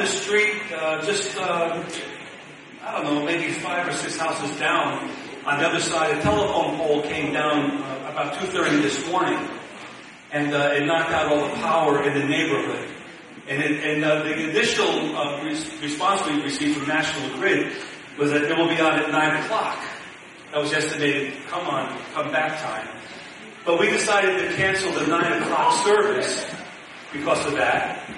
the street, uh, just uh, I don't know, maybe five or six houses down, on the other side, a telephone pole came down uh, about 2:30 this morning, and uh, it knocked out all the power in the neighborhood. And, it, and uh, the initial uh, res- response we received from National Grid was that it will be on at nine o'clock. That was estimated. Come on, come back time. But we decided to cancel the 9 o'clock service because of that.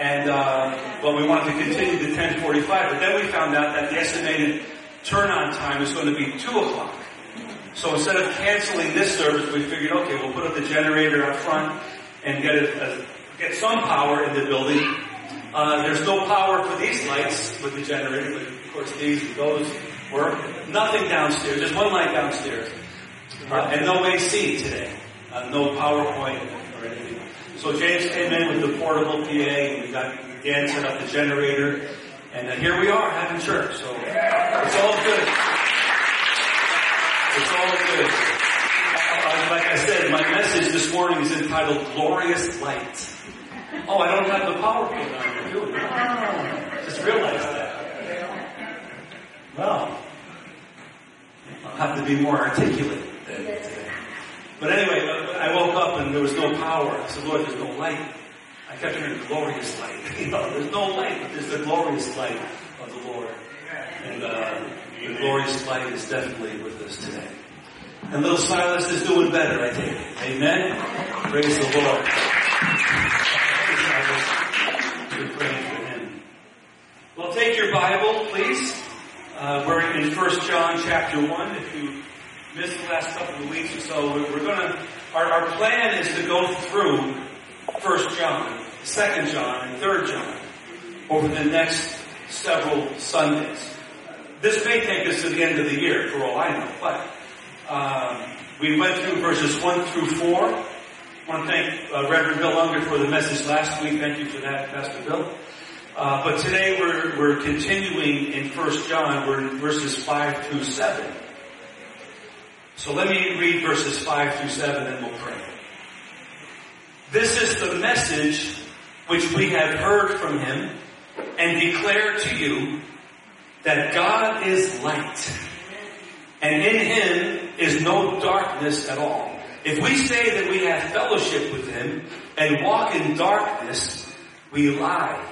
And, uh, well, we wanted to continue to 1045, but then we found out that the estimated turn-on time is going to be 2 o'clock. So instead of canceling this service, we figured, okay, we'll put up the generator up front and get it, uh, get some power in the building. Uh, there's no power for these lights with the generator, but of course these and those work. Nothing downstairs, just one light downstairs. Uh, and no AC today. Uh, no PowerPoint or anything. So James came in with the portable PA and we got Dan set up the generator. And uh, here we are having church. So it's all good. It's all good. Uh, like I said, my message this morning is entitled Glorious Light. Oh, I don't have the PowerPoint on here? Just realized that. Well, I'll have to be more articulate. But anyway, I woke up and there was no power. I said, Lord, there's no light. I kept hearing glorious light. You know, there's no light, but there's the glorious light of the Lord. And uh, the glorious light is definitely with us today. And little Silas is doing better, I think. Amen? Praise the Lord. We're praying for him. Well, take your Bible, please. Uh, we're in 1 John chapter 1. If you missed the last couple of weeks or so, we're, we're gonna, our, our plan is to go through 1 John, 2 John, and 3 John over the next several Sundays. This may take us to the end of the year, for all I know, but um, we went through verses 1 through 4. I want to thank uh, Reverend Bill Unger for the message last week. Thank you for that, Pastor Bill. Uh, but today we're, we're continuing in 1 John, we're in verses 5 through 7. So let me read verses 5 through 7 and we'll pray. This is the message which we have heard from him and declare to you that God is light and in him is no darkness at all. If we say that we have fellowship with him and walk in darkness, we lie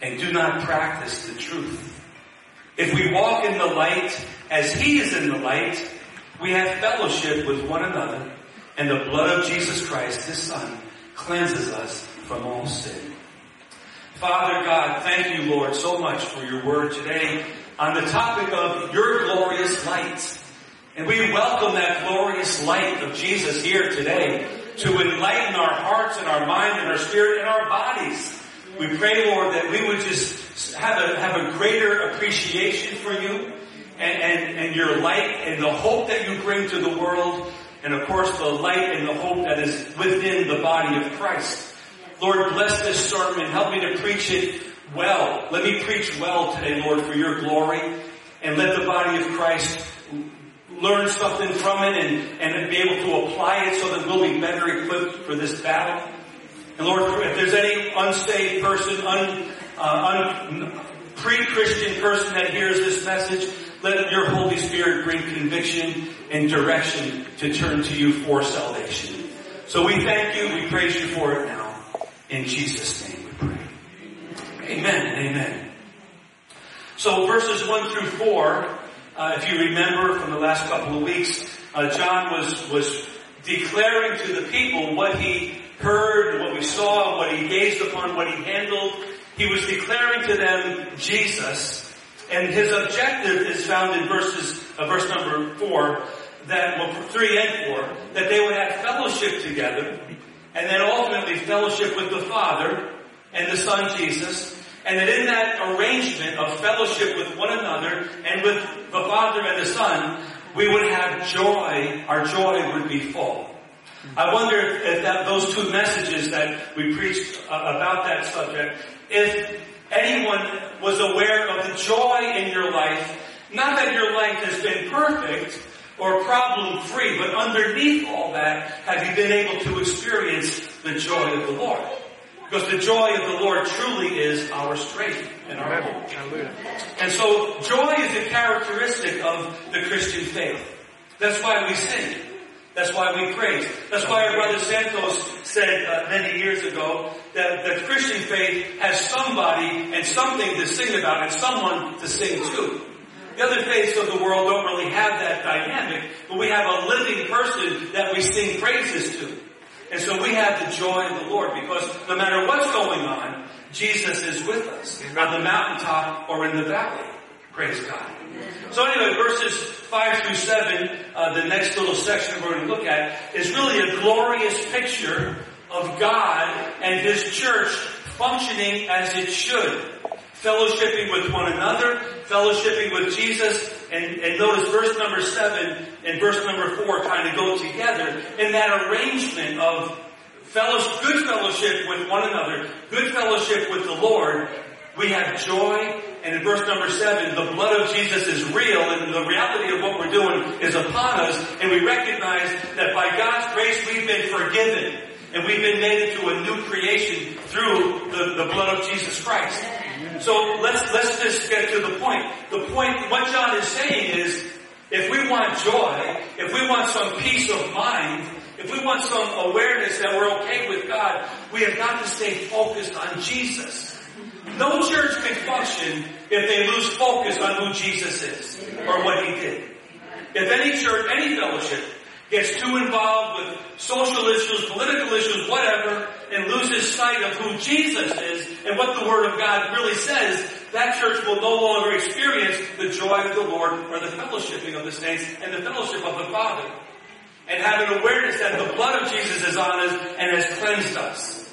and do not practice the truth. If we walk in the light as he is in the light, we have fellowship with one another and the blood of Jesus Christ, his son, cleanses us from all sin. Father God, thank you Lord so much for your word today on the topic of your glorious light. And we welcome that glorious light of Jesus here today to enlighten our hearts and our mind and our spirit and our bodies. We pray, Lord, that we would just have a, have a greater appreciation for you and, and, and your light and the hope that you bring to the world and of course the light and the hope that is within the body of Christ. Lord, bless this sermon. Help me to preach it well. Let me preach well today, Lord, for your glory. And let the body of Christ learn something from it and, and be able to apply it so that we'll be better equipped for this battle. And Lord, if there's any unsaved person, un, uh, un, pre-Christian person that hears this message, let your Holy Spirit bring conviction and direction to turn to you for salvation. So we thank you, we praise you for it now. In Jesus' name we pray. Amen amen. So verses 1 through 4, uh, if you remember from the last couple of weeks, uh, John was, was declaring to the people what he heard, what we saw, what he gazed upon, what he handled. He was declaring to them Jesus, and his objective is found in verses, uh, verse number 4, that, well, 3 and 4, that they would have fellowship together, and then ultimately fellowship with the Father and the Son Jesus, and that in that arrangement of fellowship with one another and with the Father and the Son, we would have joy, our joy would be full. I wonder if that, those two messages that we preached uh, about that subject, if anyone was aware of the joy in your life, not that your life has been perfect, or problem free, but underneath all that, have you been able to experience the joy of the Lord? Because the joy of the Lord truly is our strength and our hope. And so joy is a characteristic of the Christian faith. That's why we sing. That's why we praise. That's why our brother Santos said uh, many years ago that the Christian faith has somebody and something to sing about and someone to sing to. The other faiths of the world don't really have that dynamic, but we have a living person that we sing praises to. And so we have the joy of the Lord because no matter what's going on, Jesus is with us on the mountaintop or in the valley. Praise God. So anyway, verses 5 through 7, uh, the next little section we're going to look at, is really a glorious picture of God and His church functioning as it should. Fellowshipping with one another, fellowshipping with Jesus, and, and notice verse number 7 and verse number 4 kind of go together in that arrangement of fellowship, good fellowship with one another, good fellowship with the Lord, we have joy, and in verse number seven, the blood of Jesus is real, and the reality of what we're doing is upon us, and we recognize that by God's grace we've been forgiven, and we've been made into a new creation through the, the blood of Jesus Christ. So let's, let's just get to the point. The point, what John is saying is, if we want joy, if we want some peace of mind, if we want some awareness that we're okay with God, we have got to stay focused on Jesus. No church can function if they lose focus on who Jesus is or what he did. If any church, any fellowship gets too involved with social issues, political issues, whatever, and loses sight of who Jesus is and what the Word of God really says, that church will no longer experience the joy of the Lord or the fellowshipping of the saints and the fellowship of the Father. And have an awareness that the blood of Jesus is on us and has cleansed us.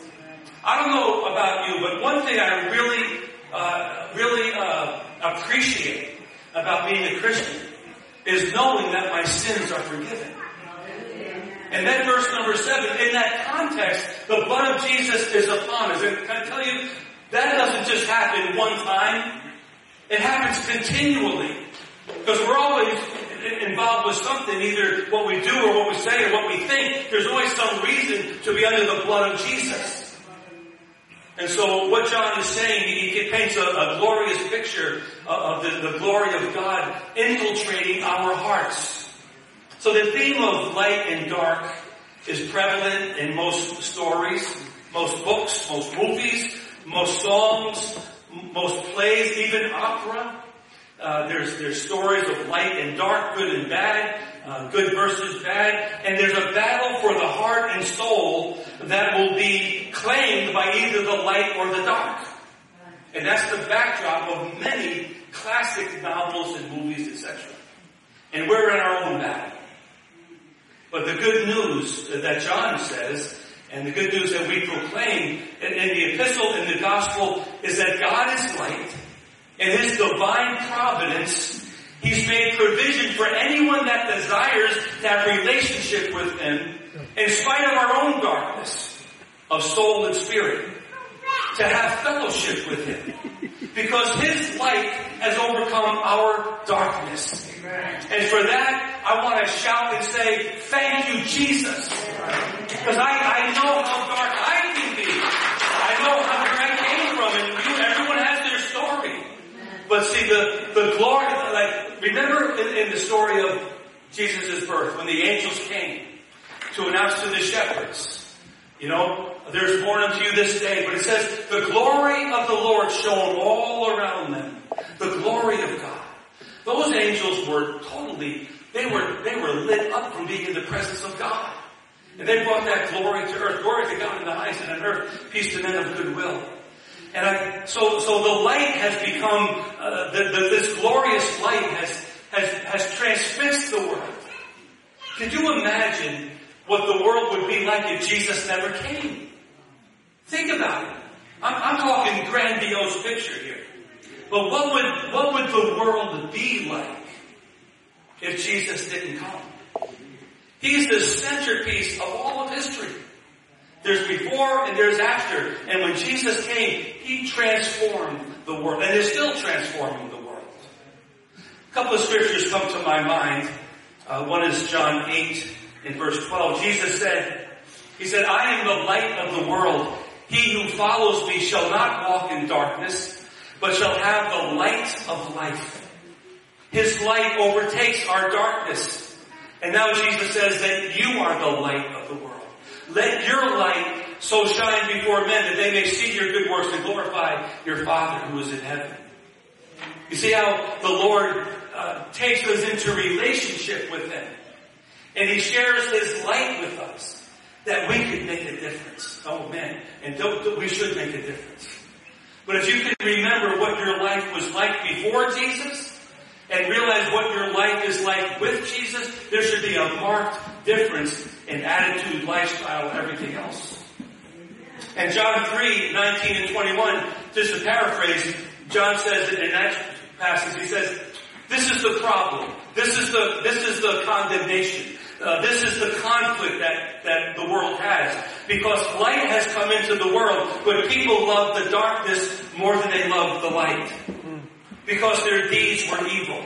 I don't know about you, but one thing I really, uh, really uh, appreciate about being a Christian is knowing that my sins are forgiven. And then verse number seven, in that context, the blood of Jesus is upon us. And can I tell you, that doesn't just happen one time. It happens continually. Because we're always involved with something, either what we do or what we say or what we think. There's always some reason to be under the blood of Jesus. And so what John is saying, he, paints a, a, glorious picture of the, the glory of God infiltrating our hearts. So the theme of light and dark is prevalent in most stories, most books, most movies, most songs, most plays, even opera. Uh, there's there's stories of light and dark, good and bad, uh, good versus bad, and there's a battle for the heart and soul that will be claimed by either the light or the dark. And that's the backdrop of many classic novels and movies, etc. And we're in our own battle. But the good news that John says, and the good news that we proclaim in, in the epistle and the gospel is that God is light, and His divine providence, He's made provision for anyone that desires to have relationship with Him in spite of our own darkness of soul and spirit to have fellowship with Him. Because His light has overcome our darkness. And for that, I want to shout and say, thank you, Jesus. Because I, I know how dark I can be. I know how where I came from, and you, everyone has their story. But see, the, the glory, like, remember in, in the story of Jesus' birth, when the angels came to announce to the shepherds, you know, there's born unto you this day, but it says, the glory of the Lord shone all around them. The glory of God. Those angels were totally, they were, they were lit up from being in the presence of God. And they brought that glory to earth. Glory to God in the highest and on earth. Peace to men of goodwill. And I, so, so the light has become, uh, the, the, this glorious light has, has, has transfixed the world. Could you imagine what the world would be like if Jesus never came. Think about it. I'm, I'm talking grandiose picture here. But what would, what would the world be like if Jesus didn't come? He's the centerpiece of all of history. There's before and there's after. And when Jesus came, He transformed the world and is still transforming the world. A couple of scriptures come to my mind Uh, one is John 8 in verse 12. Jesus said, He said, I am the light of the world. He who follows me shall not walk in darkness, but shall have the light of life. His light overtakes our darkness. And now Jesus says that you are the light of the world. Let your light so shine before men that they may see your good works and glorify your Father who is in heaven. You see how the Lord uh, takes us into relationship with Him. And He shares His light with us that we could make a difference. Oh man, and don't, we should make a difference. But if you can remember what your life was like before Jesus, and realize what your life is like with Jesus, there should be a marked difference in attitude, lifestyle, everything else. And John 3, 19 and 21, just to paraphrase, John says in that passage, he says, this is the problem. This is the, this is the condemnation. Uh, this is the conflict that, that the world has. Because light has come into the world, but people love the darkness more than they love the light because their deeds were evil.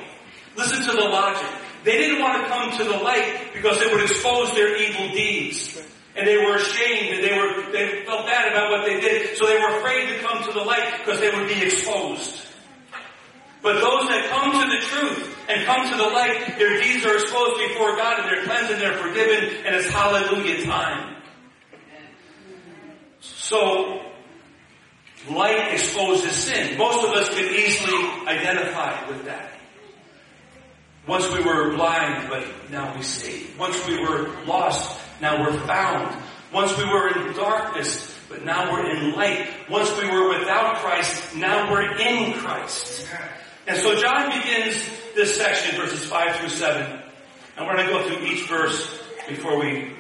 Listen to the logic. They didn't want to come to the light because it would expose their evil deeds. And they were ashamed and they were, they felt bad about what they did. So they were afraid to come to the light because they would be exposed. But those that come to the truth and come to the light, their deeds are exposed before God and they're cleansed and they're forgiven and it's hallelujah time. So, Light exposes sin. Most of us can easily identify with that. Once we were blind, but now we see. Once we were lost, now we're found. Once we were in darkness, but now we're in light. Once we were without Christ, now we're in Christ. And so John begins this section, verses 5 through 7. And we're going to go through each verse before we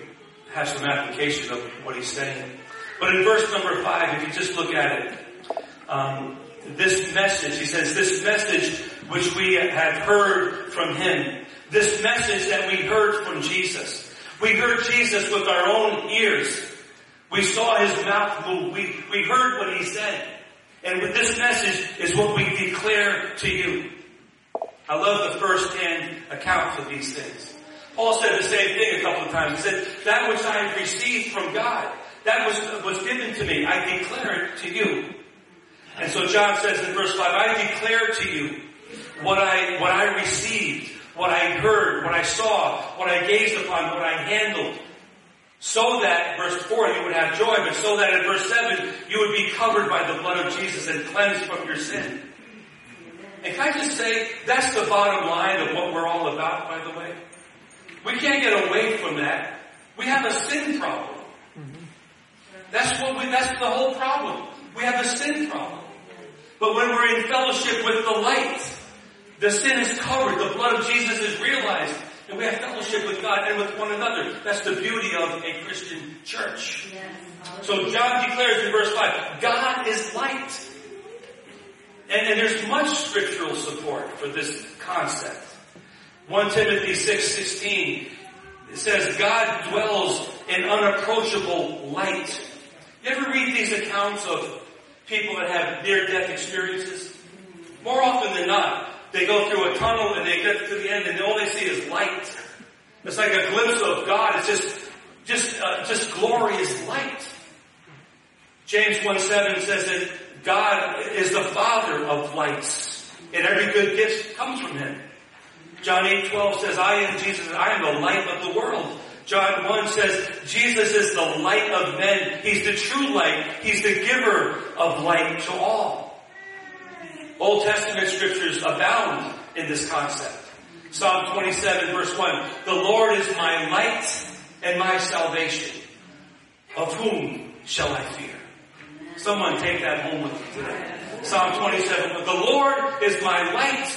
have some application of what he's saying. But in verse number five, if you just look at it, um, this message, he says, this message which we have heard from him, this message that we heard from Jesus. We heard Jesus with our own ears. We saw his mouth move. We, we heard what he said. And with this message is what we declare to you. I love the first-hand accounts of these things. Paul said the same thing a couple of times. He said, that which I have received from God, that was, was given to me. I declare it to you. And so John says in verse 5, I declare to you what I, what I received, what I heard, what I saw, what I gazed upon, what I handled. So that, verse 4, you would have joy, but so that in verse 7, you would be covered by the blood of Jesus and cleansed from your sin. And can I just say, that's the bottom line of what we're all about, by the way. We can't get away from that. We have a sin problem. That's what we, that's the whole problem. We have a sin problem. But when we're in fellowship with the light, the sin is covered. The blood of Jesus is realized. And we have fellowship with God and with one another. That's the beauty of a Christian church. So John declares in verse 5, God is light. And, and there's much scriptural support for this concept. 1 Timothy 6, 16, it says, God dwells in unapproachable light. You ever read these accounts of people that have near-death experiences? More often than not, they go through a tunnel and they get to the end and all they see is light. It's like a glimpse of God. It's just, just, uh, just glorious light. James 1 7 says that God is the Father of lights, and every good gift comes from Him. John 8 12 says, I am Jesus, I am the light of the world. John 1 says, Jesus is the light of men. He's the true light. He's the giver of light to all. Old Testament scriptures abound in this concept. Psalm 27 verse 1, The Lord is my light and my salvation. Of whom shall I fear? Someone take that home with you today. Psalm 27, The Lord is my light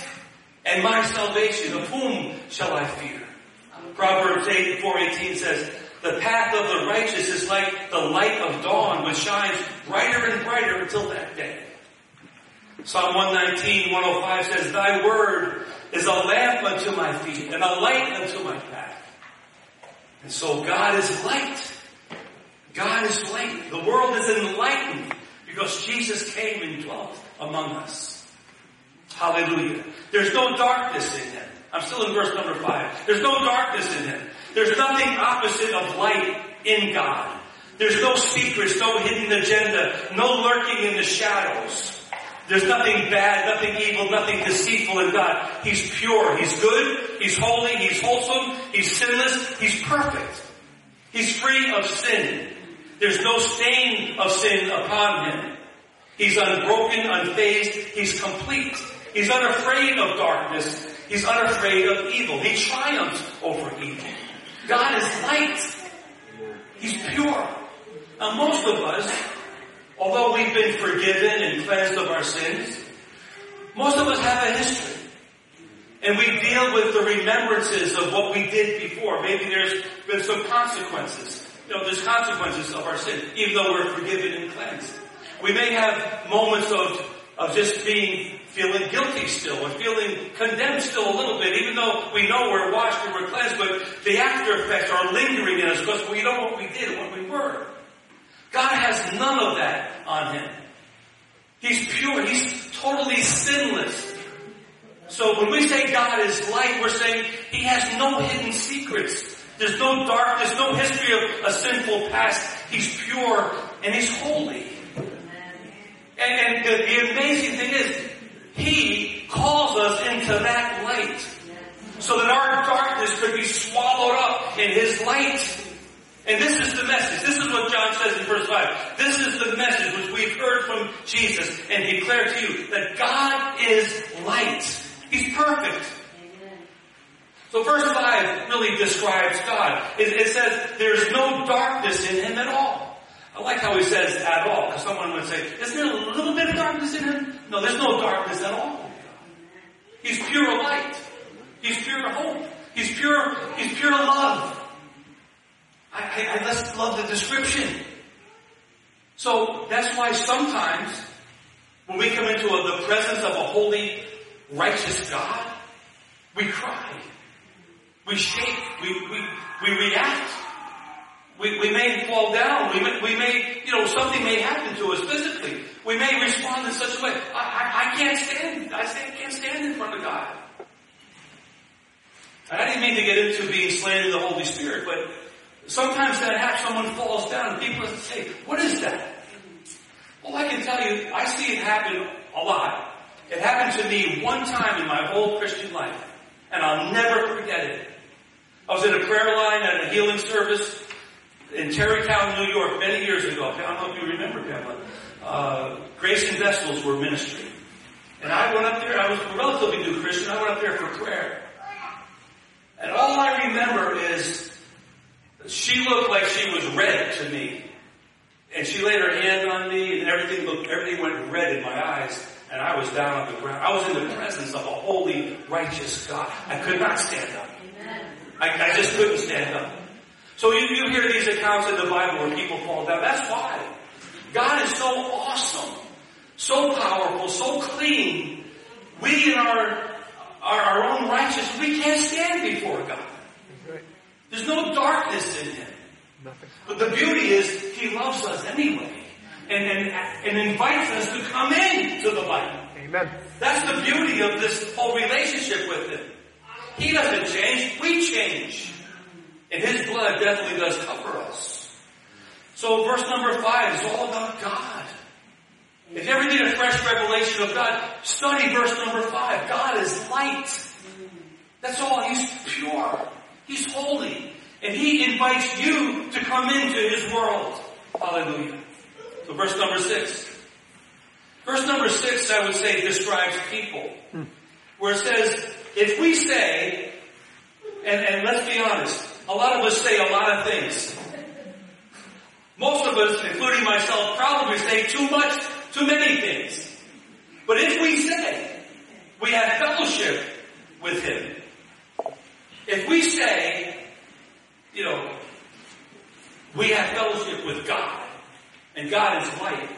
and my salvation. Of whom shall I fear? Proverbs 8, 418 says, the path of the righteous is like the light of dawn, which shines brighter and brighter until that day. Psalm 119, 105 says, Thy word is a lamp unto my feet and a light unto my path. And so God is light. God is light. The world is enlightened because Jesus came and dwelt among us. Hallelujah. There's no darkness in him. I'm still in verse number five. There's no darkness in him. There's nothing opposite of light in God. There's no secrets, no hidden agenda, no lurking in the shadows. There's nothing bad, nothing evil, nothing deceitful in God. He's pure. He's good. He's holy. He's wholesome. He's sinless. He's perfect. He's free of sin. There's no stain of sin upon him. He's unbroken, unfazed. He's complete. He's unafraid of darkness. He's unafraid of evil. He triumphs over evil. God is light. He's pure. Now most of us, although we've been forgiven and cleansed of our sins, most of us have a history. And we deal with the remembrances of what we did before. Maybe there's been some consequences. You know, there's consequences of our sin, even though we're forgiven and cleansed. We may have moments of, of just being, feeling guilty still, or feeling condemned still a little bit, even though we know we're washed and we're cleansed, but the after effects are lingering in us because we know what we did, what we were. God has none of that on him. He's pure. He's totally sinless. So when we say God is light, we're saying He has no hidden secrets. There's no dark, there's no history of a sinful past. He's pure and He's holy. And, and the, the amazing thing is, He calls us into that light. So that our darkness could be swallowed up in His light. And this is the message. This is what John says in verse 5. This is the message which we've heard from Jesus and declared to you that God is light. He's perfect. So verse 5 really describes God. It, it, says there's no darkness in him at all. I like how he says at all, because someone would say, isn't there a little bit of darkness in him? No, there's no darkness at all. He's pure light. He's pure hope. He's pure, he's pure love. I, I, I just love the description. So that's why sometimes when we come into a, the presence of a holy, righteous God, we cry. We shake. We, we, we react. We, we may fall down. We may, we may, you know, something may happen to us physically. We may respond in such a way. I, I, I can't stand, I can't stand in front of God. I didn't mean to get into being slain in the Holy Spirit, but Sometimes that happens, someone falls down and people say, what is that? Well, I can tell you, I see it happen a lot. It happened to me one time in my whole Christian life, and I'll never forget it. I was in a prayer line at a healing service in Tarrytown, New York, many years ago. I don't know if you remember, Pamela. Uh, Grace and Vessels were ministry. And I went up there, I was a relatively new Christian, I went up there for prayer. And all I remember is she looked like she was red to me. And she laid her hand on me and everything looked, everything went red in my eyes and I was down on the ground. I was in the presence of a holy, righteous God. I could not stand up. I, I just couldn't stand up. So you, you hear these accounts in the Bible where people fall down. That's why. God is so awesome, so powerful, so clean. We in our, our, our own righteousness, we can't stand before God. There's no darkness in him. Nothing. But the beauty is he loves us anyway. And, and, and invites us to come in to the light. Amen. That's the beauty of this whole relationship with him. He doesn't change, we change. And his blood definitely does cover us. So verse number five is all about God. If you ever need a fresh revelation of God, study verse number five. God is light. That's all. He's pure. He's holy. And He invites you to come into His world. Hallelujah. So verse number six. Verse number six, I would say, describes people. Hmm. Where it says, if we say, and, and let's be honest, a lot of us say a lot of things. Most of us, including myself, probably say too much, too many things. But if we say we have fellowship with Him, if we say, you know, we have fellowship with God, and God is light,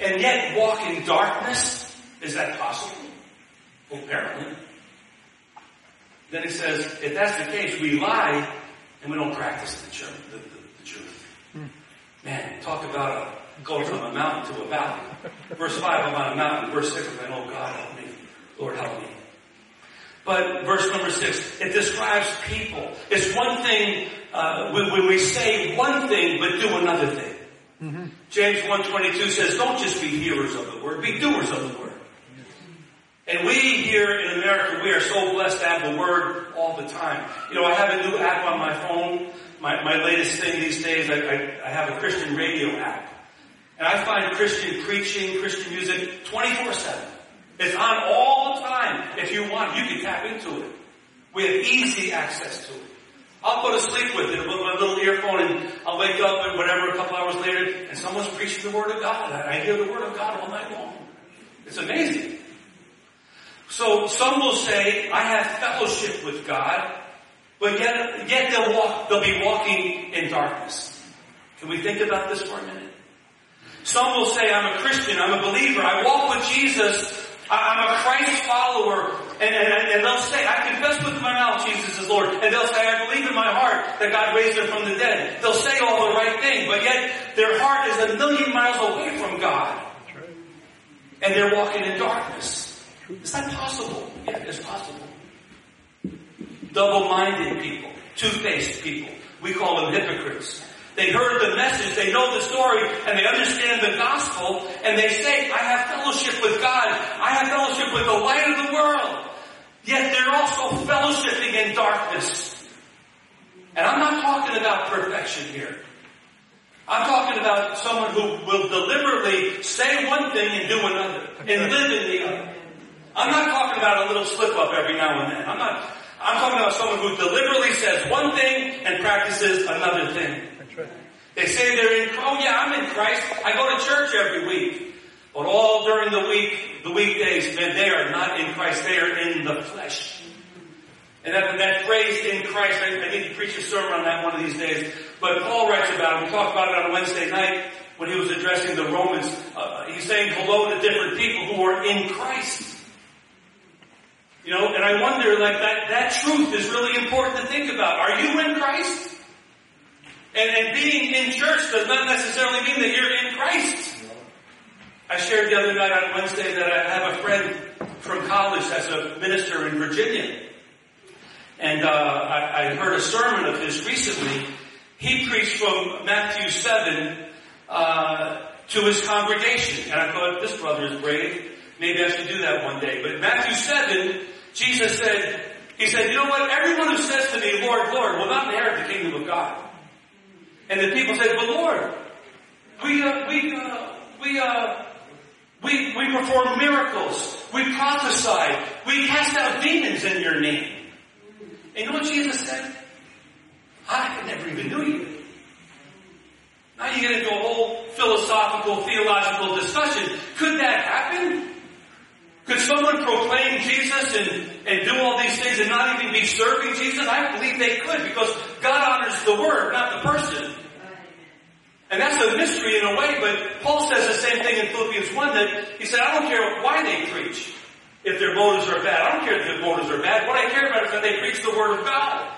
and yet walk in darkness, is that possible? Well, apparently. Then it says, if that's the case, we lie and we don't practice the, truth. The, the, the truth. Hmm. Man, talk about a, going from a mountain to a valley. Verse 5, I'm on a mountain. Verse 6, I'm oh God, help me. Lord, help me. But verse number six, it describes people. It's one thing uh, when, when, we say one thing but do another thing. Mm-hmm. James 1.22 says, don't just be hearers of the word, be doers of the word. And we here in America, we are so blessed to have the Word all the time. You know, I have a new app on my phone. My, my latest thing these days, I, I, I have a Christian radio app. And I find Christian preaching, Christian music 24-7. It's on all time. If you want, you can tap into it. We have easy access to it. I'll go to sleep with it with my little earphone and I'll wake up and whatever a couple hours later and someone's preaching the Word of God. I hear the Word of God all night long. It's amazing. So some will say, I have fellowship with God, but yet, yet they'll walk, they'll be walking in darkness. Can we think about this for a minute? Some will say, I'm a Christian, I'm a believer, I walk with Jesus, I'm a Christ follower, and, and, and they'll say, I confess with my mouth Jesus is Lord, and they'll say, I believe in my heart that God raised him from the dead. They'll say all the right thing, but yet their heart is a million miles away from God. And they're walking in darkness. Is that possible? Yeah, it's possible. Double-minded people, two-faced people. We call them hypocrites. They heard the message, they know the story, and they understand the gospel, and they say, I have fellowship with God. I have fellowship with the light of the world. Yet they're also fellowshipping in darkness. And I'm not talking about perfection here. I'm talking about someone who will deliberately say one thing and do another, and live in the other. I'm not talking about a little slip up every now and then. I'm not, I'm talking about someone who deliberately says one thing and practices another thing. They say they're in, oh yeah, I'm in Christ. I go to church every week. But all during the week, the weekdays, man, they are not in Christ. They are in the flesh. And that, that phrase in Christ, I, I need to preach a sermon on that one of these days. But Paul writes about it. We talked about it on Wednesday night when he was addressing the Romans. Uh, he's saying hello to different people who are in Christ. You know, and I wonder, like, that, that truth is really important to think about. Are you in Christ? And, and being in church does not necessarily mean that you're in Christ. I shared the other night on Wednesday that I have a friend from college that's a minister in Virginia. And uh, I, I, heard a sermon of his recently. He preached from Matthew 7 uh, to his congregation. And I thought, this brother is brave. Maybe I should do that one day. But Matthew 7, Jesus said, He said, you know what? Everyone who says to me, Lord, Lord, will not inherit the kingdom of God. And the people said, but Lord, we, uh, we, uh, we, uh, we, we perform miracles. We prophesy. We cast out demons in your name. And you know what Jesus said? I never even knew you. Now you get into a whole philosophical, theological discussion. Could that happen? Could someone proclaim Jesus and, and do all these things and not even be serving Jesus? I believe they could because God honors the word, not the person. And that's a mystery in a way, but Paul says the same thing in Philippians 1 that he said, I don't care why they preach, if their motives are bad. I don't care if their motives are bad. What I care about is that they preach the word of God.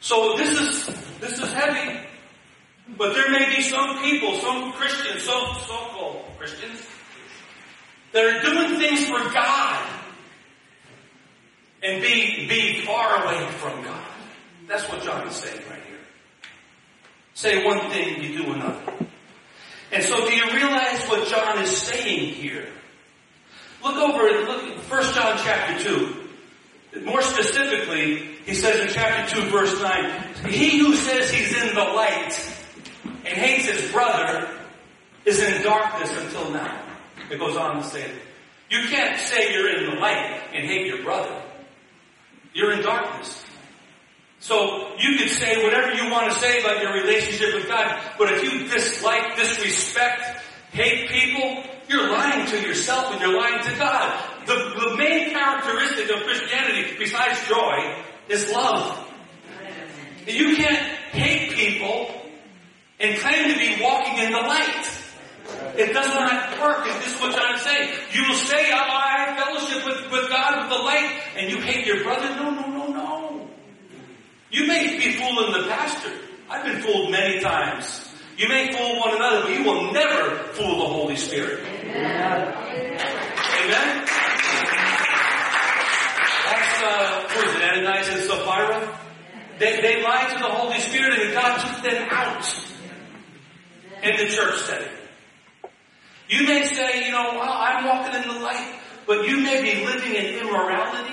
So this is, this is heavy. But there may be some people, some Christians, some so-called Christians, that are doing things for God and be, be far away from God. That's what John is saying right here. Say one thing, you do another. And so do you realize what John is saying here? Look over look 1 John chapter 2. More specifically, he says in chapter 2 verse 9, He who says he's in the light and hates his brother is in darkness until now. It goes on to say, you can't say you're in the light and hate your brother. You're in darkness. So you can say whatever you want to say about your relationship with God, but if you dislike, disrespect, hate people, you're lying to yourself and you're lying to God. The, the main characteristic of Christianity, besides joy, is love. You can't hate people and claim to be walking in the light. It does not work. And this is what is saying. You will say, oh, I have fellowship with, with God, with the light, and you hate your brother. No, no, no, no. You may be fooling the pastor. I've been fooled many times. You may fool one another, but you will never fool the Holy Spirit. Amen? Amen? uh, who is it, Ananias and Sapphira? They, they lied to the Holy Spirit and God took them out in the church setting. You may say, you know, well, I'm walking in the light, but you may be living in immorality.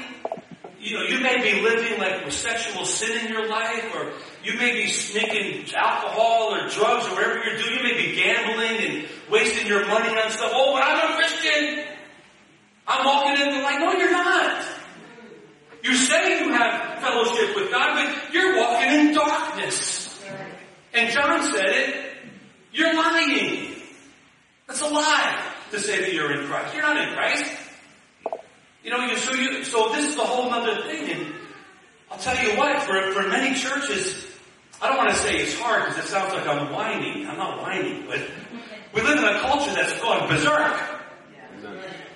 You know, you may be living like with sexual sin in your life, or you may be sneaking alcohol or drugs or whatever you're doing. You may be gambling and wasting your money on stuff. Oh, but I'm a Christian. I'm walking in the light. No, you're not. You say you have fellowship with God, but you're walking in darkness. And John said it. You're lying. That's a lie to say that you're in Christ. You're not in Christ. You know, you, so you, so this is a whole other thing. And I'll tell you what, for, for many churches, I don't want to say it's hard because it sounds like I'm whining. I'm not whining, but we live in a culture that's gone berserk.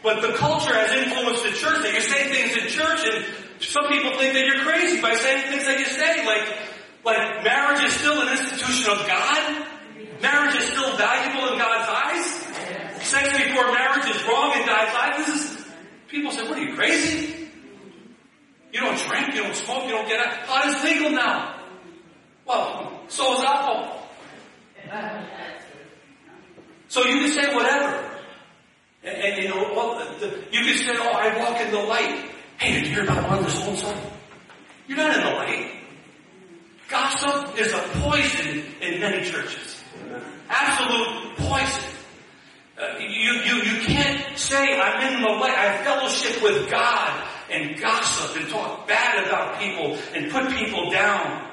But the culture has influenced the church that you say things in church and some people think that you're crazy by saying things that you say, like, like marriage is still an institution of God. Marriage is still valuable in God's. Sex before marriage is wrong in God's eyes. This is, people say, what are you, crazy? You don't drink, you don't smoke, you don't get out. God is legal now. Well, so is alcohol. So you can say whatever. And, and you know, well, the, you can say, oh, I walk in the light. Hey, did you hear about Mother so and? You're not in the light. Gossip is a poison in many churches. Absolute poison. Uh, you, you, you can't say, I'm in the light, I have fellowship with God, and gossip and talk bad about people and put people down.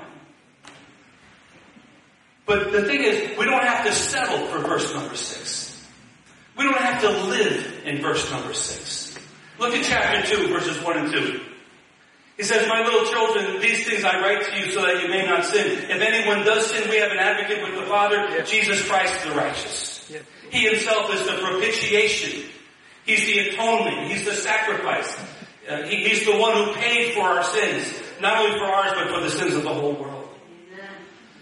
But the thing is, we don't have to settle for verse number six. We don't have to live in verse number six. Look at chapter 2, verses 1 and 2. He says, My little children, these things I write to you so that you may not sin. If anyone does sin, we have an advocate with the Father. Jesus Christ the righteous. Yeah. He himself is the propitiation. He's the atonement. He's the sacrifice. Uh, he, he's the one who paid for our sins. Not only for ours, but for the sins of the whole world.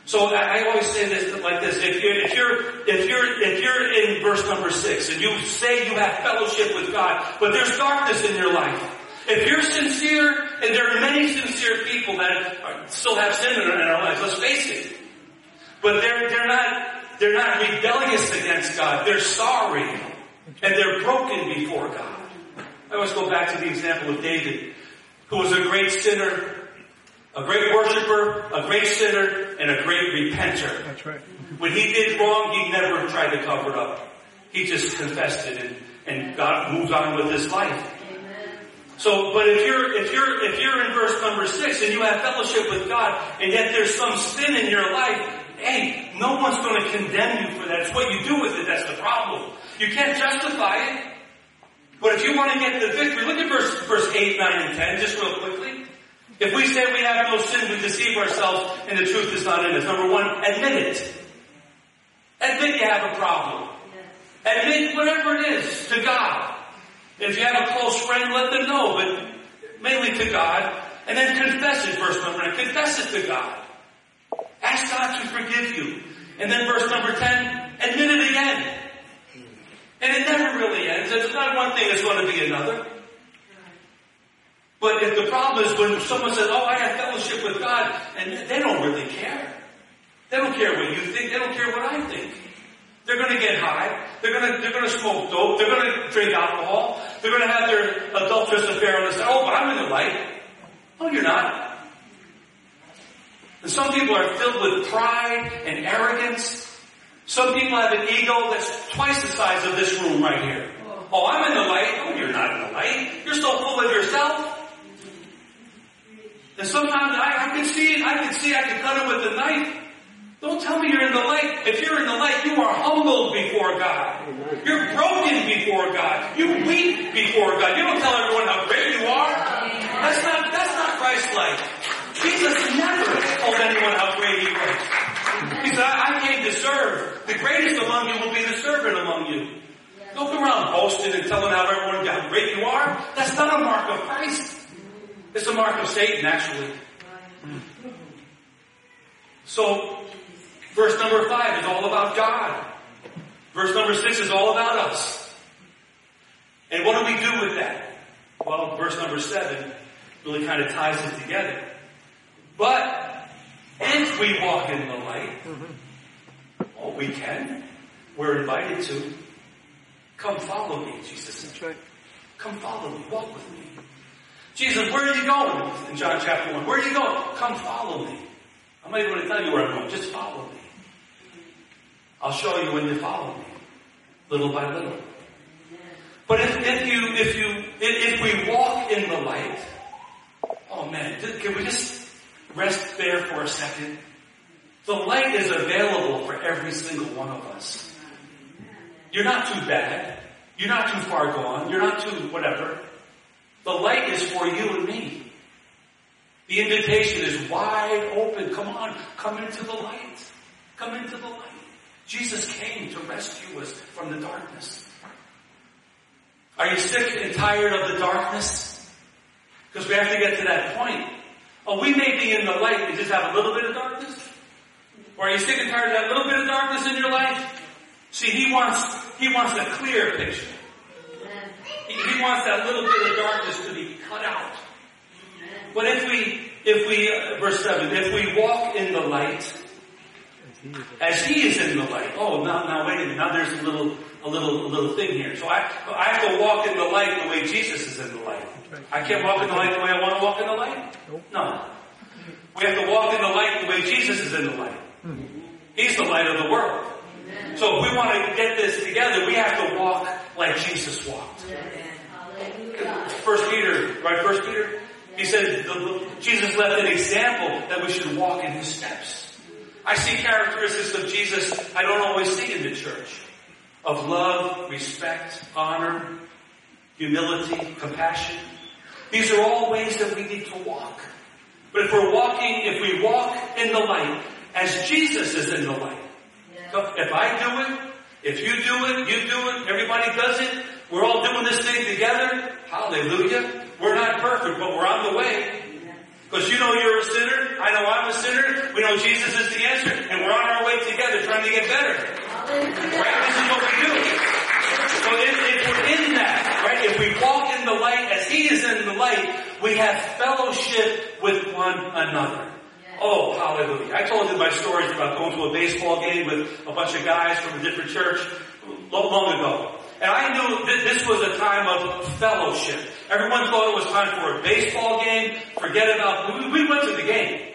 So I, always say this like this: if you're if you're if you're if you're in verse number six and you say you have fellowship with God, but there's darkness in your life, if you're sincere, and there are many sincere people that are, still have sin in our lives, let's face it, but they're they're not they're not rebellious against God. They're sorry and they're broken before God. I always go back to the example of David, who was a great sinner, a great worshiper, a great sinner, and a great repenter. That's right. When he did wrong, he never tried to cover it up. He just confessed it and, and God moved on with his life. So, but if you're, if you're, if you're in verse number six and you have fellowship with God and yet there's some sin in your life, hey, no one's going to condemn you for that. It's what you do with it that's the problem. You can't justify it. But if you want to get the victory, look at verse, verse 8, 9, and 10, just real quickly. If we say we have no sin, we deceive ourselves and the truth is not in us. Number one, admit it. Admit you have a problem. Admit whatever it is to God. If you have a close friend, let them know, but mainly to God. And then confess it, verse number 9. Confess it to God. Ask God to forgive you. And then verse number 10, admit it again. And it never really ends. It's not one thing, it's going to be another. But if the problem is when someone says, oh, I have fellowship with God, and they don't really care. They don't care what you think. They don't care what I think. They're going to get high. They're going to they're going to smoke dope. They're going to drink alcohol. They're going to have their adulterous affair on the side. Oh, but I'm in the light. Oh, you're not. And some people are filled with pride and arrogance. Some people have an ego that's twice the size of this room right here. Oh, I'm in the light. Oh, you're not in the light. You're so full of yourself. And sometimes I, I can see it, I can see I can cut it with the knife. Don't tell me you're in the light. If you're in the light, you are humbled before God. You're broken before God. You weep before God. You don't tell everyone how great you are. That's not, that's not Christ-like. Jesus never told anyone how great he was. He said, I, I came to serve. The greatest among you will be the servant among you. Don't and telling how everyone how great you are. That's not a mark of Christ. It's a mark of Satan, actually. So, verse number five is all about God. Verse number six is all about us. And what do we do with that? Well, verse number seven, really kind of ties it together. But if we walk in the light, oh, we can. We're invited to. Come follow me, Jesus said. Come follow me. Walk with me. Jesus, where are you going? In John chapter 1. Where are you going? Come follow me. I'm not even going to tell you where I'm going. Just follow me. I'll show you when you follow me. Little by little. But if, if you, if you, if, if we walk in the light, oh man, can we just rest there for a second? The light is available for every single one of us. You're not too bad. You're not too far gone. You're not too whatever. The light is for you and me. The invitation is wide open. Come on, come into the light. Come into the light. Jesus came to rescue us from the darkness. Are you sick and tired of the darkness? Because we have to get to that point. Oh, we may be in the light and just have a little bit of darkness. Or are you sick and tired of that little bit of darkness in your life? See, he wants, he wants a clear picture. He, he wants that little bit of darkness to be cut out. But if we, if we, uh, verse 7, if we walk in the light, as he is in the light. Oh, now, now wait a minute. Now there's a little, a little, a little thing here. So I, I have to walk in the light the way Jesus is in the light. I can't walk in the light the way I want to walk in the light. No. We have to walk in the light the way Jesus is in the light. He's the light of the world. So if we want to get this together, we have to walk like Jesus walked. First Peter, right? First Peter. He said Jesus left an example that we should walk in His steps. I see characteristics of Jesus I don't always see in the church. Of love, respect, honor, humility, compassion. These are all ways that we need to walk. But if we're walking, if we walk in the light, as Jesus is in the light. If I do it, if you do it, you do it, everybody does it, we're all doing this thing together, hallelujah. We're not perfect, but we're on the way. Because you know you're a sinner, I know I'm a sinner, we know Jesus is the answer, and we're on our way together trying to get better. Right? This is what we do. So if, if we're in that, right, if we walk in the light as He is in the light, we have fellowship with one another. Oh, hallelujah. I told you my stories about going to a baseball game with a bunch of guys from a different church long, ago. And I knew that this was a time of fellowship. Everyone thought it was time for a baseball game. Forget about, we, we went to the game.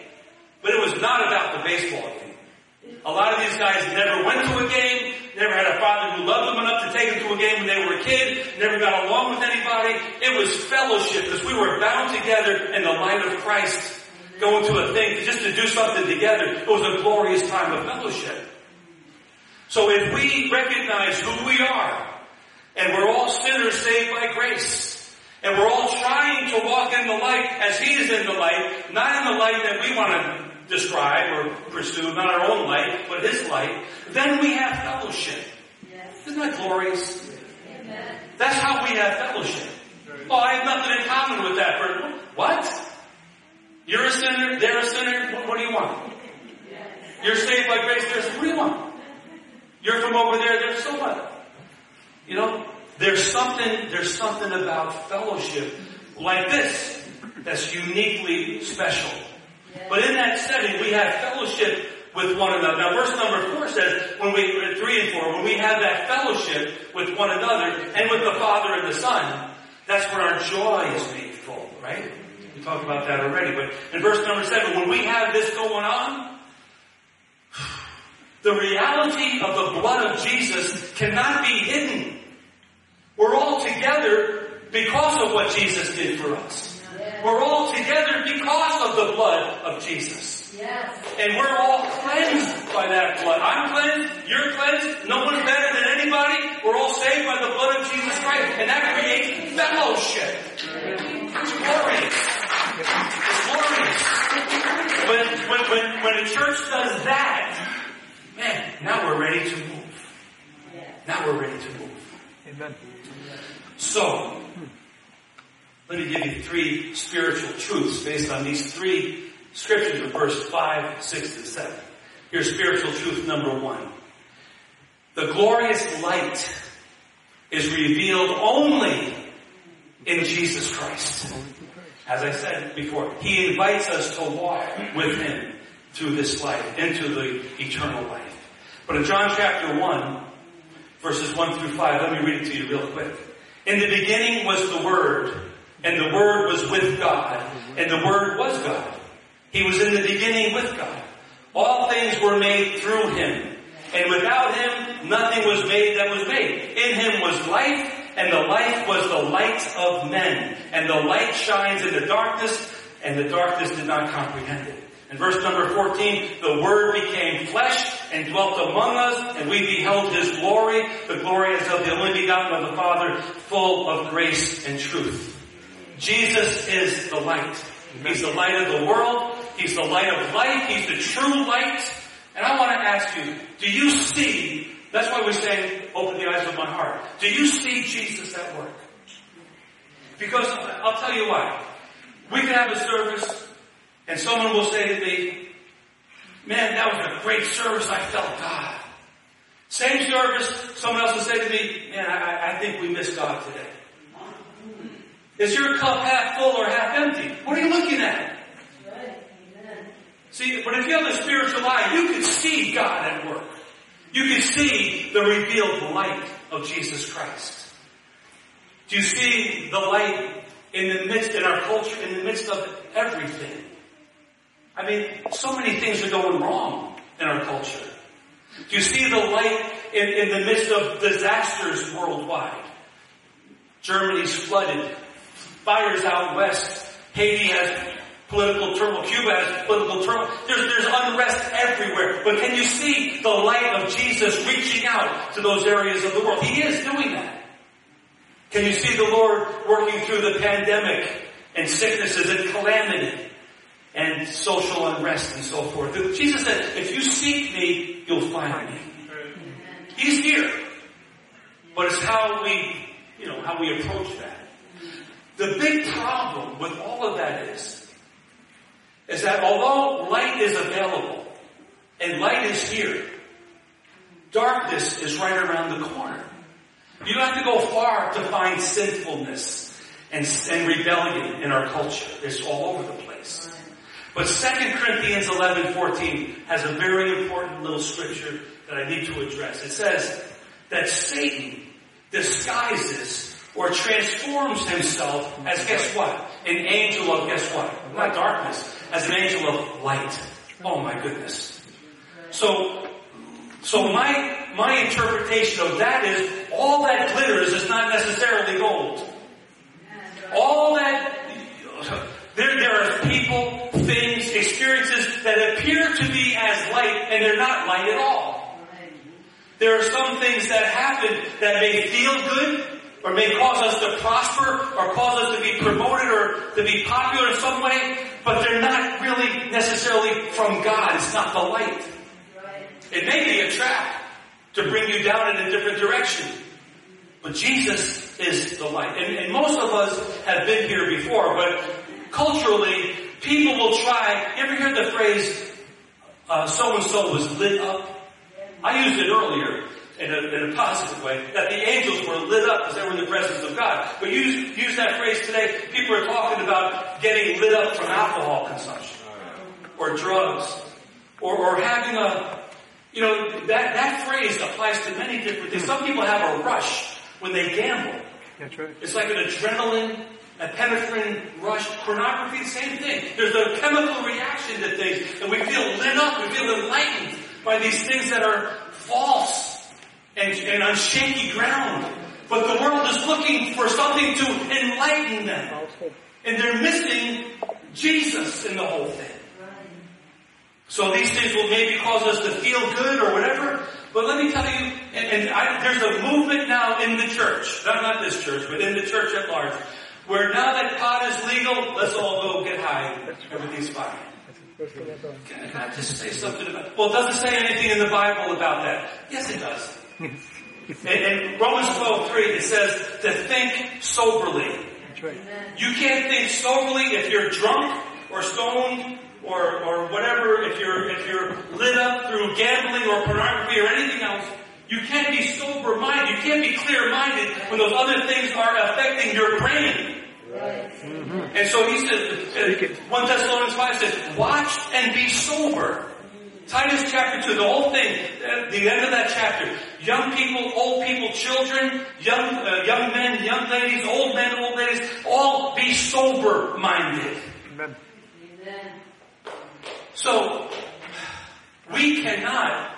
But it was not about the baseball game. A lot of these guys never went to a game, never had a father who loved them enough to take them to a game when they were a kid, never got along with anybody. It was fellowship because we were bound together in the light of Christ going to a thing just to do something together. It was a glorious time of fellowship. So if we recognize who we are, and we're all sinners saved by grace, and we're all trying to walk in the light as He is in the light, not in the light that we want to describe or pursue, not our own light, but His light, then we have fellowship. Isn't that glorious? That's how we have fellowship. Oh, I have nothing in common with that person. What? You're a sinner, they're a sinner, what, what do you want? You're saved by grace, there's, what do you want? You're from over there, there's so what? You know, there's something, there's something about fellowship like this that's uniquely special. But in that setting, we have fellowship with one another. Now verse number four says, when we, uh, three and four, when we have that fellowship with one another and with the Father and the Son, that's when our joy is made full, right? We talked about that already, but in verse number seven, when we have this going on, the reality of the blood of Jesus cannot be hidden. We're all together because of what Jesus did for us. We're all together because of the blood of Jesus. And we're all cleansed by that blood. I'm cleansed, you're cleansed, no one's better than anybody. We're all saved by the blood of Jesus Christ. And that creates fellowship. It's glorious. It's glorious. When, when, when, when a church does that, man, now we're ready to move. Now we're ready to move. Amen. So, let me give you three spiritual truths based on these three scriptures of verse 5, 6, and 7. Here's spiritual truth number one. The glorious light is revealed only in Jesus Christ. As I said before, He invites us to walk with Him through this life, into the eternal life. But in John chapter 1, verses 1 through 5, let me read it to you real quick. In the beginning was the Word, and the Word was with God, and the Word was God. He was in the beginning with God. All things were made through Him, and without Him nothing was made that was made. In Him was life, and the life was the light of men. And the light shines in the darkness, and the darkness did not comprehend it. In verse number 14, the Word became flesh and dwelt among us, and we beheld His glory, the glory as of the only begotten of the Father, full of grace and truth. Jesus is the light. He's the light of the world. He's the light of life. He's the true light. And I want to ask you, do you see, that's why we say, open the eyes of my heart. Do you see Jesus at work? Because I'll tell you why. We can have a service and someone will say to me, man, that was a great service. I felt God. Same service, someone else will say to me, man, I, I think we missed God today. Is your cup half full or half empty? What are you looking at? See, but if you have a spiritual eye, you can see God at work. You can see the revealed light of Jesus Christ. Do you see the light in the midst, in our culture, in the midst of everything? I mean, so many things are going wrong in our culture. Do you see the light in, in the midst of disasters worldwide? Germany's flooded. Fires out west. Haiti has political turmoil. Cuba has political turmoil. There's, there's unrest everywhere. But can you see the light of Jesus reaching out to those areas of the world? He is doing that. Can you see the Lord working through the pandemic and sicknesses and calamity and social unrest and so forth? Jesus said, if you seek me, you'll find me. He's here. But it's how we, you know, how we approach that. The big problem with all of that is, is that although light is available and light is here, darkness is right around the corner. You don't have to go far to find sinfulness and, and rebellion in our culture. It's all over the place. But 2 Corinthians 11, 14 has a very important little scripture that I need to address. It says that Satan disguises or transforms himself as guess what? An angel of guess what? Not darkness, as an angel of light. Oh my goodness. So, so my, my interpretation of that is all that glitters is not necessarily gold. All that, there, there are people, things, experiences that appear to be as light and they're not light at all. There are some things that happen that may feel good, or may cause us to prosper or cause us to be promoted or to be popular in some way, but they're not really necessarily from God. It's not the light. It may be a trap to bring you down in a different direction. But Jesus is the light. And, and most of us have been here before, but culturally, people will try, you ever hear the phrase, uh, so and so was lit up? I used it earlier in a, in a positive way, that the angels were lit up because they were in the presence of God. But use, use that phrase today, people are talking about getting lit up from alcohol consumption, or drugs, or, or having a, you know, that, that phrase applies to many different things. Some people have a rush when they gamble. That's right. It's like an adrenaline, a epinephrine rush. Pornography, same thing. There's a chemical reaction to things, and we feel lit up, we feel enlightened by these things that are false and, and on shaky ground. But the world is looking for something to enlighten them. And they're missing Jesus in the whole thing. So these things will maybe cause us to feel good or whatever. But let me tell you, and, and I, there's a movement now in the church, not, not this church, but in the church at large, where now that pot is legal, let's all go get high. Everything's fine. Can I just say something about, well, it doesn't say anything in the Bible about that. Yes, it does. In, in Romans 12, 3, it says to think soberly. Right. You can't think soberly if you're drunk or stoned or, or whatever, if you're, if you're lit up through gambling or pornography or anything else. You can't be sober minded. You can't be clear minded when those other things are affecting your brain. And so he said, uh, 1 Thessalonians 5 says, watch and be sober. Titus chapter 2, the whole thing, uh, the end of that chapter. Young people, old people, children, young, uh, young men, young ladies, old men, old ladies, all be sober minded. Amen. So, we cannot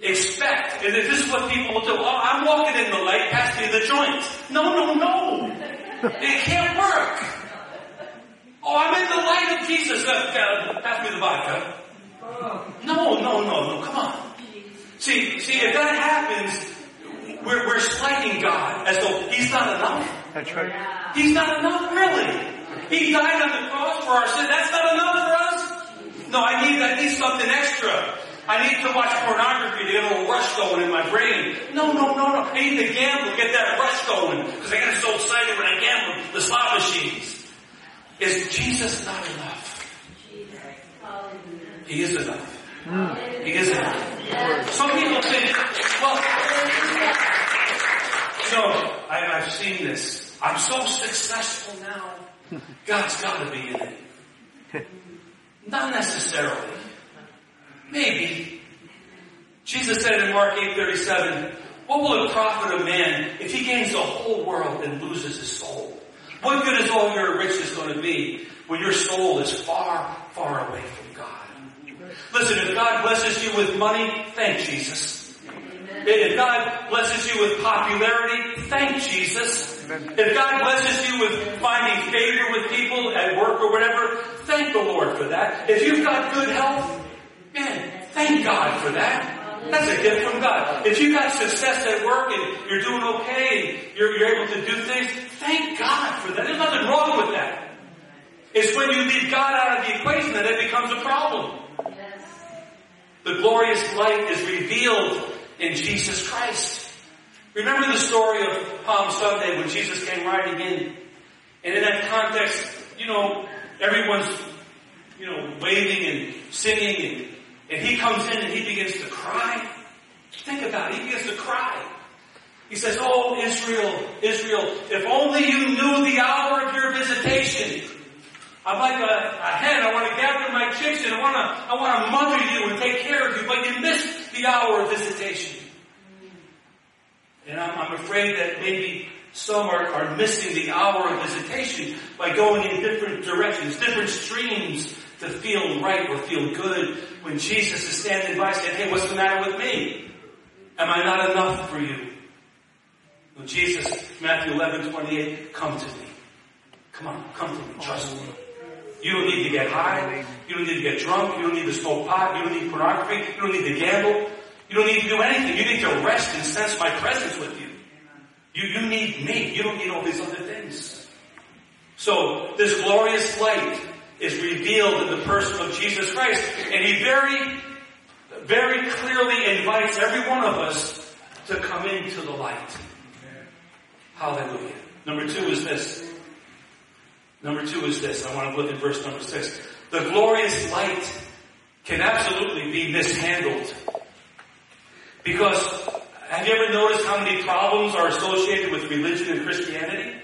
expect, and if this is what people will do. Oh, I'm walking in the light, pass me the joint. No, no, no. It can't work. Oh, I'm in the light of Jesus. Uh, uh, pass me the vodka. No, no, no, no. Come on. See, see, if that happens, we're, we're slighting God as though He's not enough. That's right. He's not enough, really. He died on the cross for our sin. That's not enough for us. No, I need, I need something extra. I need to watch pornography to get a little rush going in my brain. No, no, no, no. I need to gamble get that rush going because I get so excited when I gamble the slot machines. Is Jesus not enough? He is enough. Mm. Is enough. Some people say, well, no, I, I've seen this. I'm so successful now. God's got to be in it. Not necessarily. Maybe. Jesus said in Mark 8:37, "What will it profit a man if he gains the whole world and loses his soul? What good is all your riches going to be when your soul is far, far away from God?" Listen, if God blesses you with money, thank Jesus. If God blesses you with popularity, thank Jesus. If God blesses you with finding favor with people at work or whatever, thank the Lord for that. If you've got good health, Man, thank God for that. That's a gift from God. If you got success at work and you're doing okay and you're, you're able to do things, thank God for that. There's nothing wrong with that. It's when you leave God out of the equation that it becomes a problem. The glorious light is revealed in Jesus Christ. Remember the story of Palm Sunday when Jesus came riding in. And in that context, you know, everyone's, you know, waving and singing and and he comes in and he begins to cry. Think about it. He begins to cry. He says, Oh, Israel, Israel, if only you knew the hour of your visitation. I'm like a, a hen. I want to gather my chicks and I want to, I want to mother you and take care of you, but you missed the hour of visitation. And I'm, I'm afraid that maybe some are, are missing the hour of visitation by going in different directions, different streams to feel right or feel good when Jesus is standing by saying, hey, what's the matter with me? Am I not enough for you? When Jesus, Matthew 11, 28, come to me. Come on, come to me, trust me. You don't need to get high. You don't need to get drunk. You don't need to smoke pot. You don't need pornography. You don't need to gamble. You don't need to do anything. You need to rest and sense my presence with you. You, you need me. You don't need all these other things. So, this glorious light is revealed in the person of Jesus Christ. And he very, very clearly invites every one of us to come into the light. Hallelujah. Number two is this. Number two is this. I want to look at verse number six. The glorious light can absolutely be mishandled. Because have you ever noticed how many problems are associated with religion and Christianity?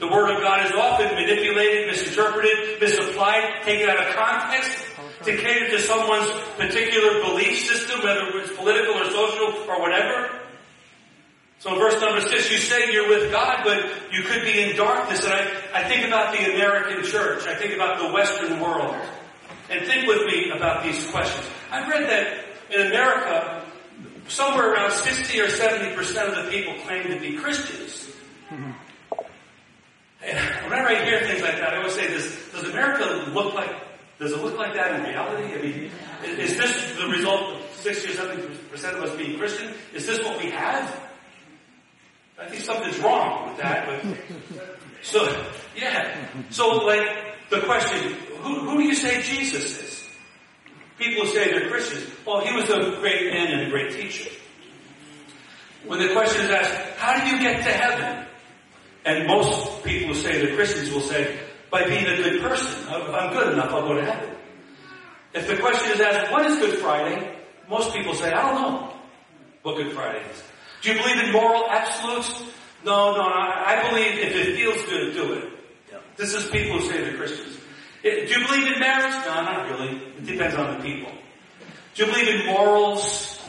The Word of God is often manipulated, misinterpreted, misapplied, taken out of context to cater to someone's particular belief system, whether it's political or social or whatever. So verse number six, you say you're with God, but you could be in darkness. And I, I think about the American church. I think about the Western world. And think with me about these questions. I've read that in America, somewhere around 60 or 70% of the people claim to be Christians. And whenever I hear things like that, I always say, does, does America look like, does it look like that in reality? I mean, is this the result of 60 or 70% of us being Christian? Is this what we have? I think something's wrong with that, but, so, yeah. So, like, the question, who, who do you say Jesus is? People say they're Christians. Well, he was a great man and a great teacher. When the question is asked, how do you get to heaven? And most people who say they're Christians will say, by being a good person. I'm good enough, I'll go to heaven. If the question is asked, what is Good Friday? Most people say, I don't know what Good Friday is. Do you believe in moral absolutes? No, no, I believe if it feels good, do it. This is people who say they're Christians. Eh, do you believe in marriage? No, not really. It depends on the people. Do you believe in morals?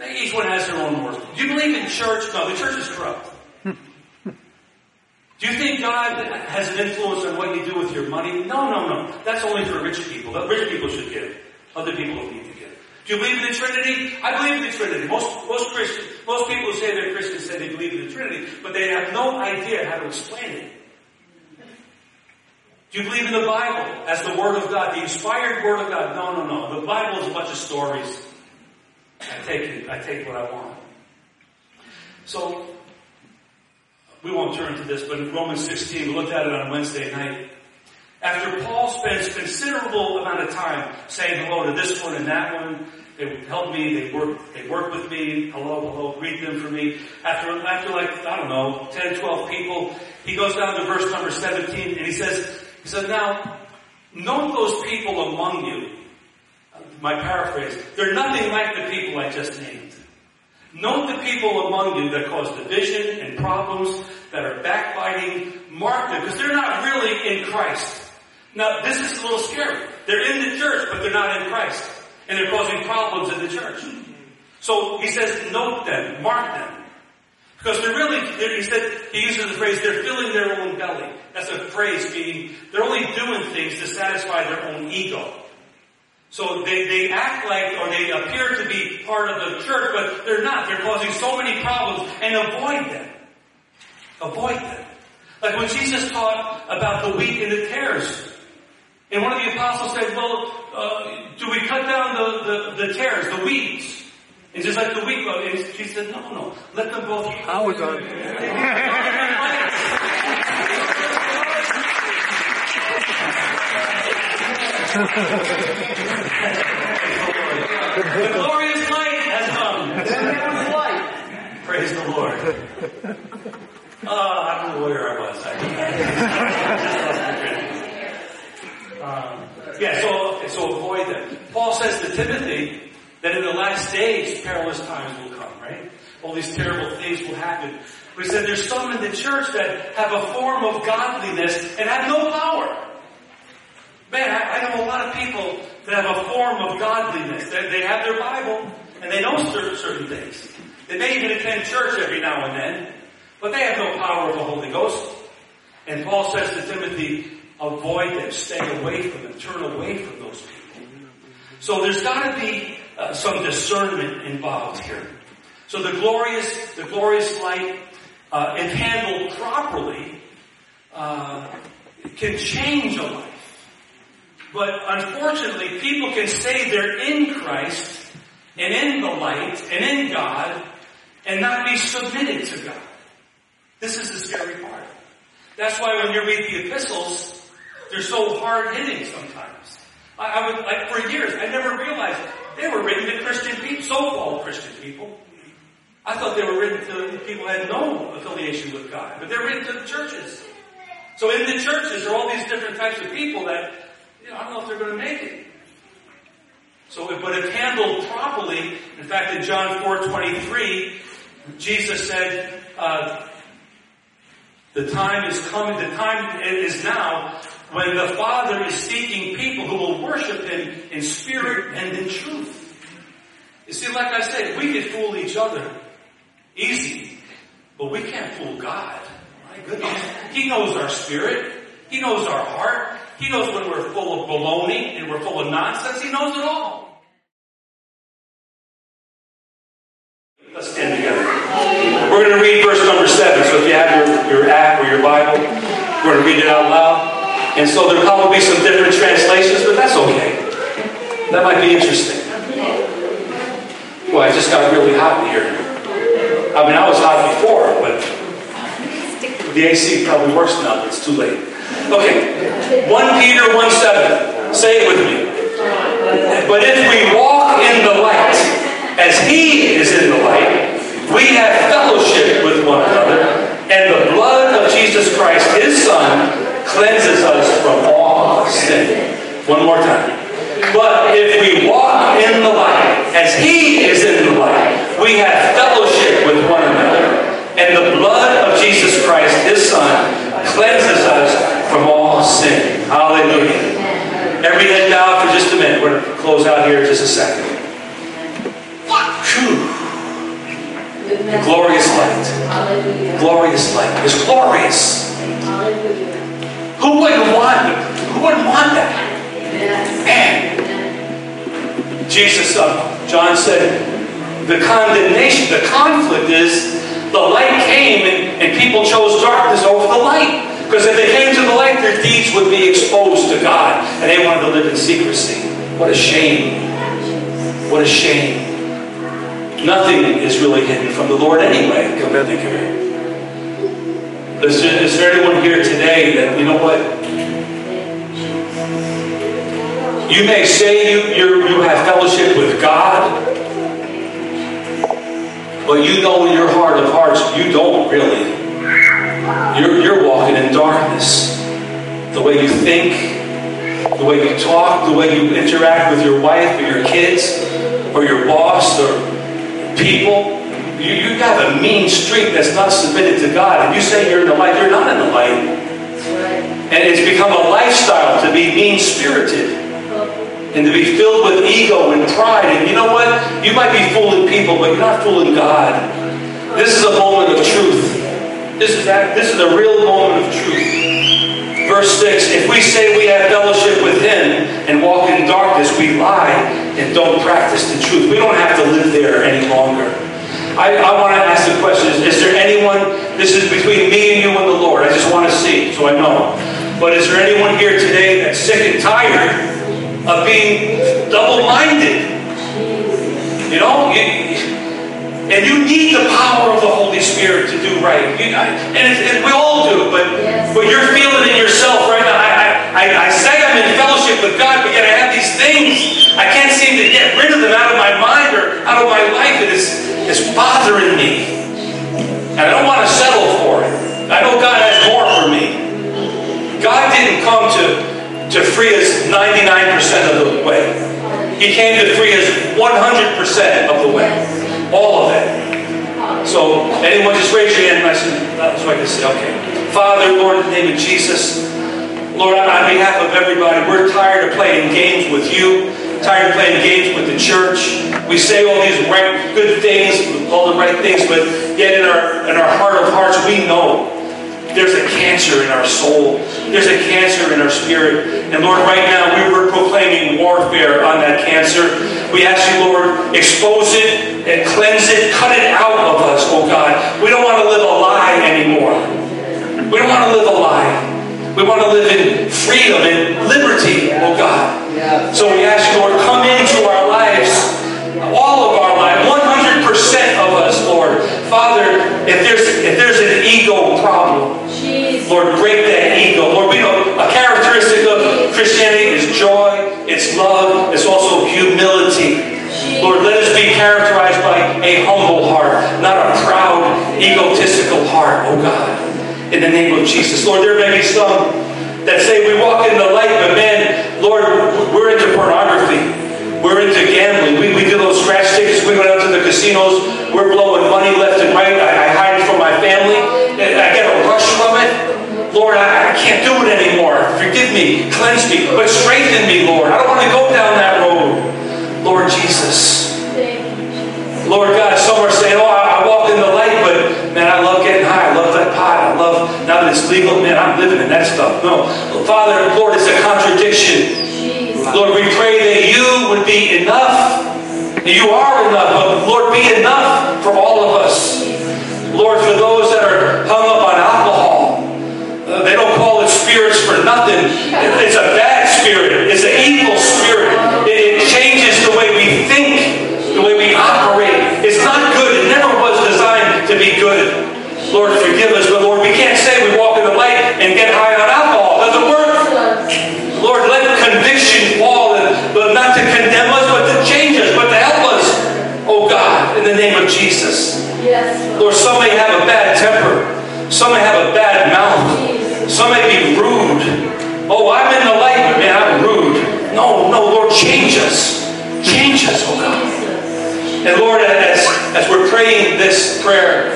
Eh, each one has their own morals. Do you believe in church? No, the church is corrupt. Do you think God has an influence on what you do with your money? No, no, no. That's only for rich people. Rich people should give. Other people don't need to give. Do you believe in the Trinity? I believe in the Trinity. Most, most Christians, most people say they're Christians say they believe in the Trinity, but they have no idea how to explain it. Do you believe in the Bible as the Word of God, the inspired Word of God? No, no, no. The Bible is a bunch of stories. I take it. I take what I want. So, we won't turn to this, but in Romans 16, we looked at it on Wednesday night. After Paul spends considerable amount of time saying hello to this one and that one, they help me, they work, they work with me, hello, hello, greet them for me. After, after like, I don't know, 10, 12 people, he goes down to verse number 17 and he says, he says, now, note those people among you. My paraphrase, they're nothing like the people I just named. Note the people among you that cause division and problems, that are backbiting, mark them, because they're not really in Christ. Now, this is a little scary. They're in the church, but they're not in Christ. And they're causing problems in the church. So he says, note them, mark them. Because they're really, they're, he said, he uses the phrase, they're filling their own belly. That's a phrase meaning they're only doing things to satisfy their own ego. So they, they act like, or they appear to be part of the church, but they're not. They're causing so many problems, and avoid them. Avoid them. Like when Jesus taught about the wheat and the tares. And one of the apostles said, well, uh, do we cut down the, the, the tares, the weeds? And just like the wheat, and she said, no, no, let them both. I was on. the glorious light has come. Praise the Lord. Oh, I don't know where I was. um, yeah, so, so avoid them. Paul says to Timothy that in the last days perilous times will come, right? All these terrible things will happen. But he said there's some in the church that have a form of godliness and have no power. Man, I, I know a lot of people that have a form of godliness. They, they have their Bible and they know certain, certain things. They may even attend church every now and then, but they have no power of the Holy Ghost. And Paul says to Timothy, avoid them, stay away from them, turn away from those people. So there's got to be uh, some discernment involved here. So the glorious, the glorious light, uh, if handled properly, uh, can change a life. But unfortunately, people can say they're in Christ and in the light and in God and not be submitted to God. This is the scary part. That's why when you read the epistles, they're so hard hitting sometimes. I, I would, like for years, I never realized they were written to Christian people, so-called Christian people. I thought they were written to people who had no affiliation with God, but they're written to the churches. So in the churches, there are all these different types of people that you know, I don't know if they're going to make it. So, but if handled properly, in fact, in John 4:23, Jesus said, uh, "The time is coming. The time is now when the Father is seeking people who will worship Him in spirit and in truth." You see, like I said, we can fool each other easy, but we can't fool God. My goodness, He knows our spirit. He knows our heart. He knows when we're full of baloney and we're full of nonsense. He knows it all. Let's stand together. We're going to read verse number seven. So if you have your, your app or your Bible, we're going to read it out loud. And so there'll probably be some different translations, but that's okay. That might be interesting. Well, I just got really hot in here. I mean, I was hot before, but the AC probably works now, it's too late. Okay. 1 Peter 1 7. Say it with me. But if we walk in the light, as he is in the light, we have fellowship with one another, and the blood of Jesus Christ, his Son, cleanses us from all sin. One more time. But if we walk in the light, as He is in the light, we have fellowship with one another. And the blood of Jesus Christ, His Son, cleanses us from all sin. Hallelujah. Every head bowed for just a minute. We're going to close out here in just a second. Whew. The glorious light. Glorious light. It's glorious. Hallelujah. Who wouldn't want Who wouldn't want that? Man. Jesus, uh, John said, the condemnation, the conflict is the light came and, and people chose darkness over the light. Because if they came to the light, their deeds would be exposed to God and they wanted to live in secrecy. What a shame. What a shame. Nothing is really hidden from the Lord anyway. Come to it. Is there, anyone here today that, you know what? You may say you, you you have fellowship with God, but you know in your heart of hearts, you don't really. You're, you're walking in darkness. The way you think, the way you talk, the way you interact with your wife or your kids or your boss or people. You, you have a mean streak that's not submitted to God. And you say you're in the light, you're not in the light. And it's become a lifestyle to be mean spirited and to be filled with ego and pride. And you know what? You might be fooling people, but you're not fooling God. This is a moment of truth. This is that. This is a real moment of truth. Verse 6 If we say we have fellowship with Him and walk in darkness, we lie and don't practice the truth. We don't have to live there any longer. I, I want to ask the question is, is there anyone, this is between me and you and the Lord. I just want to see so I know. But is there anyone here today that's sick and tired of being double minded? You know, you, and you need the power of the Holy Spirit to do right. You, I, and, and we all do, but Yes. but you're feeling it yourself right now. I, I, I, say I'm in fellowship with God, but yet I have these things. I can't seem to get rid of them out of my mind out of my life. It is it's bothering me. And I don't want to settle for it. I know God has more for me. God didn't come to, to free us 99% of the way. He came to free us 100% of the way. All of it. So, anyone just raise your hand and I said, uh, so I can say, okay. Father, Lord, in the name of Jesus, Lord, on behalf of everybody, we're tired of playing games with you, tired of playing games with the church. We say all these right, good things, all the right things, but yet in our in our heart of hearts, we know there's a cancer in our soul. There's a cancer in our spirit. And Lord, right now we were proclaiming warfare on that cancer. We ask you, Lord, expose it and cleanse it, cut it out of us, oh God. We don't want to live a lie anymore. We don't want to live a lie. We want to live in freedom and liberty, oh God. So we ask Lord, come into our lives, all of our lives, 100% of us, Lord. Father, if there's if there's an ego problem, Lord, break that ego. Lord, we know a characteristic of Christianity is joy, it's love, it's also humility. Lord, let us be characterized by a humble heart, not a proud, egotistical heart, oh God. In the name of Jesus. Lord, there may be some that say we walk in the light, but man, Lord, we're into pornography. We're into gambling. We, we do those scratch tickets. We go out to the casinos. We're blowing money left and right. I, I hide it from my family. I get a rush from it. Lord, I, I can't do it anymore. Forgive me. Cleanse me. But strengthen me, Lord. I don't want to go down that road. Lord Jesus. Lord God, some are saying, oh, I, now that it's legal, man, I'm living in that stuff. No. Father, Lord, it's a contradiction. Lord, we pray that you would be enough. And you are enough, but Lord, be enough for all of us. Lord, for those that are hung up on alcohol, uh, they don't call it spirits for nothing. It's a of Jesus. Yes. Lord, some may have a bad temper. Some may have a bad mouth. Some may be rude. Oh, I'm in the light, but man, I'm rude. No, no, Lord, change us. Change us, oh God. And Lord, as, as we're praying this prayer,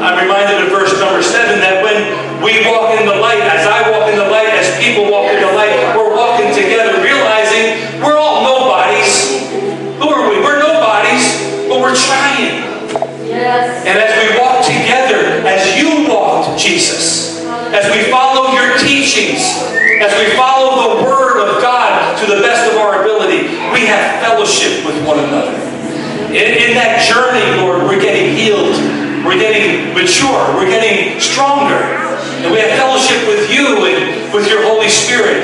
I'm reminded of verse number seven that when we walk in the light, as I walk in the light, as people walk in the light, we're walking together, realizing we're all nobodies. Who are we? We're nobodies, but we're trying. And as we walk together, as you walked, Jesus, as we follow your teachings, as we follow the Word of God to the best of our ability, we have fellowship with one another. In, in that journey, Lord, we're getting healed. We're getting mature. We're getting stronger. And we have fellowship with you and with your Holy Spirit.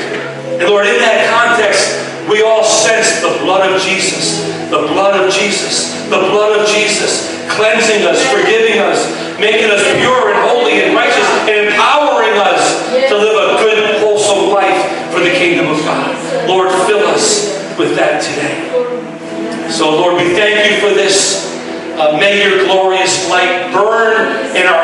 And Lord, in that context, we all sense the blood of Jesus, the blood of Jesus, the blood of Jesus, cleansing us, forgiving us, making us pure and holy and righteous, and empowering us to live a good, wholesome life for the kingdom of God. Lord, fill us with that today. So, Lord, we thank you for this. Uh, may your glorious light burn in our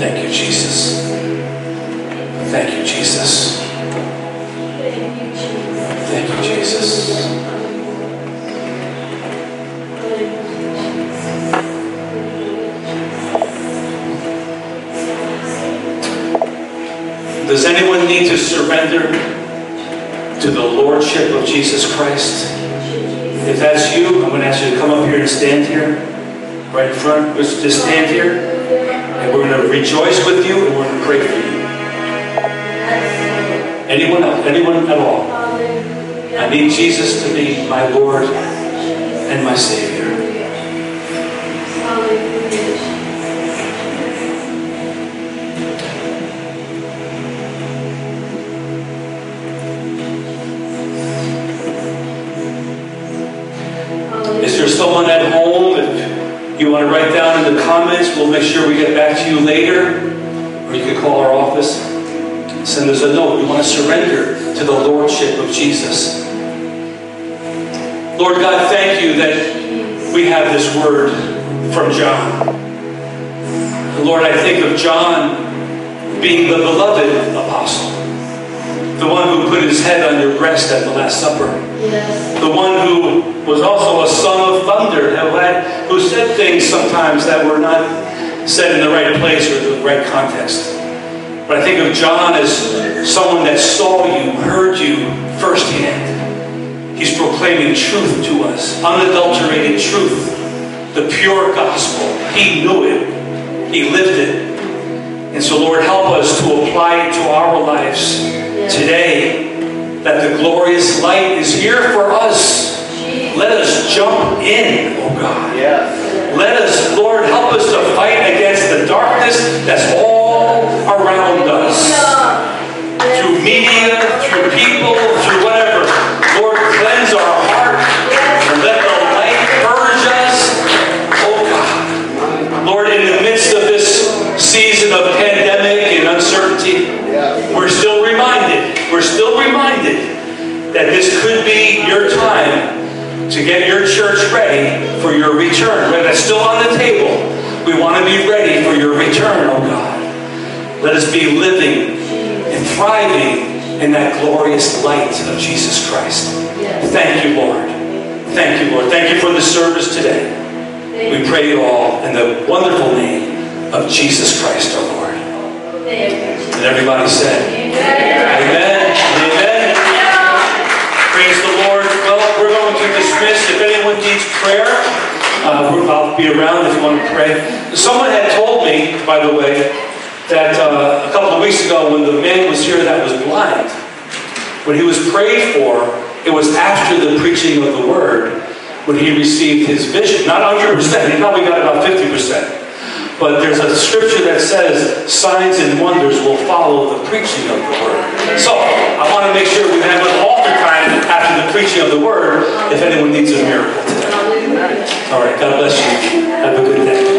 Thank you, Jesus. Thank you, Jesus. Thank you, Jesus. Thank you, Jesus. Does anyone need to surrender to the Lordship of Jesus Christ? If that's you, I'm going to ask you to come up here and stand here, right in front. Just stand here, to rejoice with you, and we're going to pray for you. Anyone else? Anyone at all? I need Jesus to be my Lord and my Savior. Is there someone at home? If you want to write down in the comments, we'll make sure we get back to you later. Or you can call our office. Send us a note. We want to surrender to the Lordship of Jesus. Lord God, thank you that we have this word from John. Lord, I think of John being the beloved apostle, the one who put his head on your breast at the Last Supper Yes. the one who was also a son of thunder, who said things sometimes that were not said in the right place or the right context. But I think of John as someone that saw you, heard you firsthand. He's proclaiming truth to us, unadulterated truth, the pure gospel. He knew it, he lived it. And so, Lord, help us to apply it to our lives today that the glorious light is here for us. Let us jump in, oh God. Yes. Let us, Lord, help us to fight against the darkness that's all around us. Through media, through people, through whatever. Lord, cleanse our heart and let the light purge us. Oh God. Lord, in the midst of this season of pandemic and uncertainty, we're still reminded, we're still reminded that this could be your time to get your church ready your return. When that's still on the table, we want to be ready for your return, oh God. Let us be living and thriving in that glorious light of Jesus Christ. Yes. Thank you, Lord. Thank you, Lord. Thank you for the service today. We pray it all in the wonderful name of Jesus Christ, our Lord. And everybody said, Amen. Amen. Praise the Lord. Well, we're going to dismiss. If anyone needs prayer, I'll be around if you want to pray. Someone had told me, by the way, that uh, a couple of weeks ago when the man was here that was blind, when he was prayed for, it was after the preaching of the word when he received his vision. Not 100%, he probably got about 50%. But there's a scripture that says signs and wonders will follow the preaching of the word. So I want to make sure we have an altar time after the preaching of the word if anyone needs a miracle. All right, God bless you. Have a good day.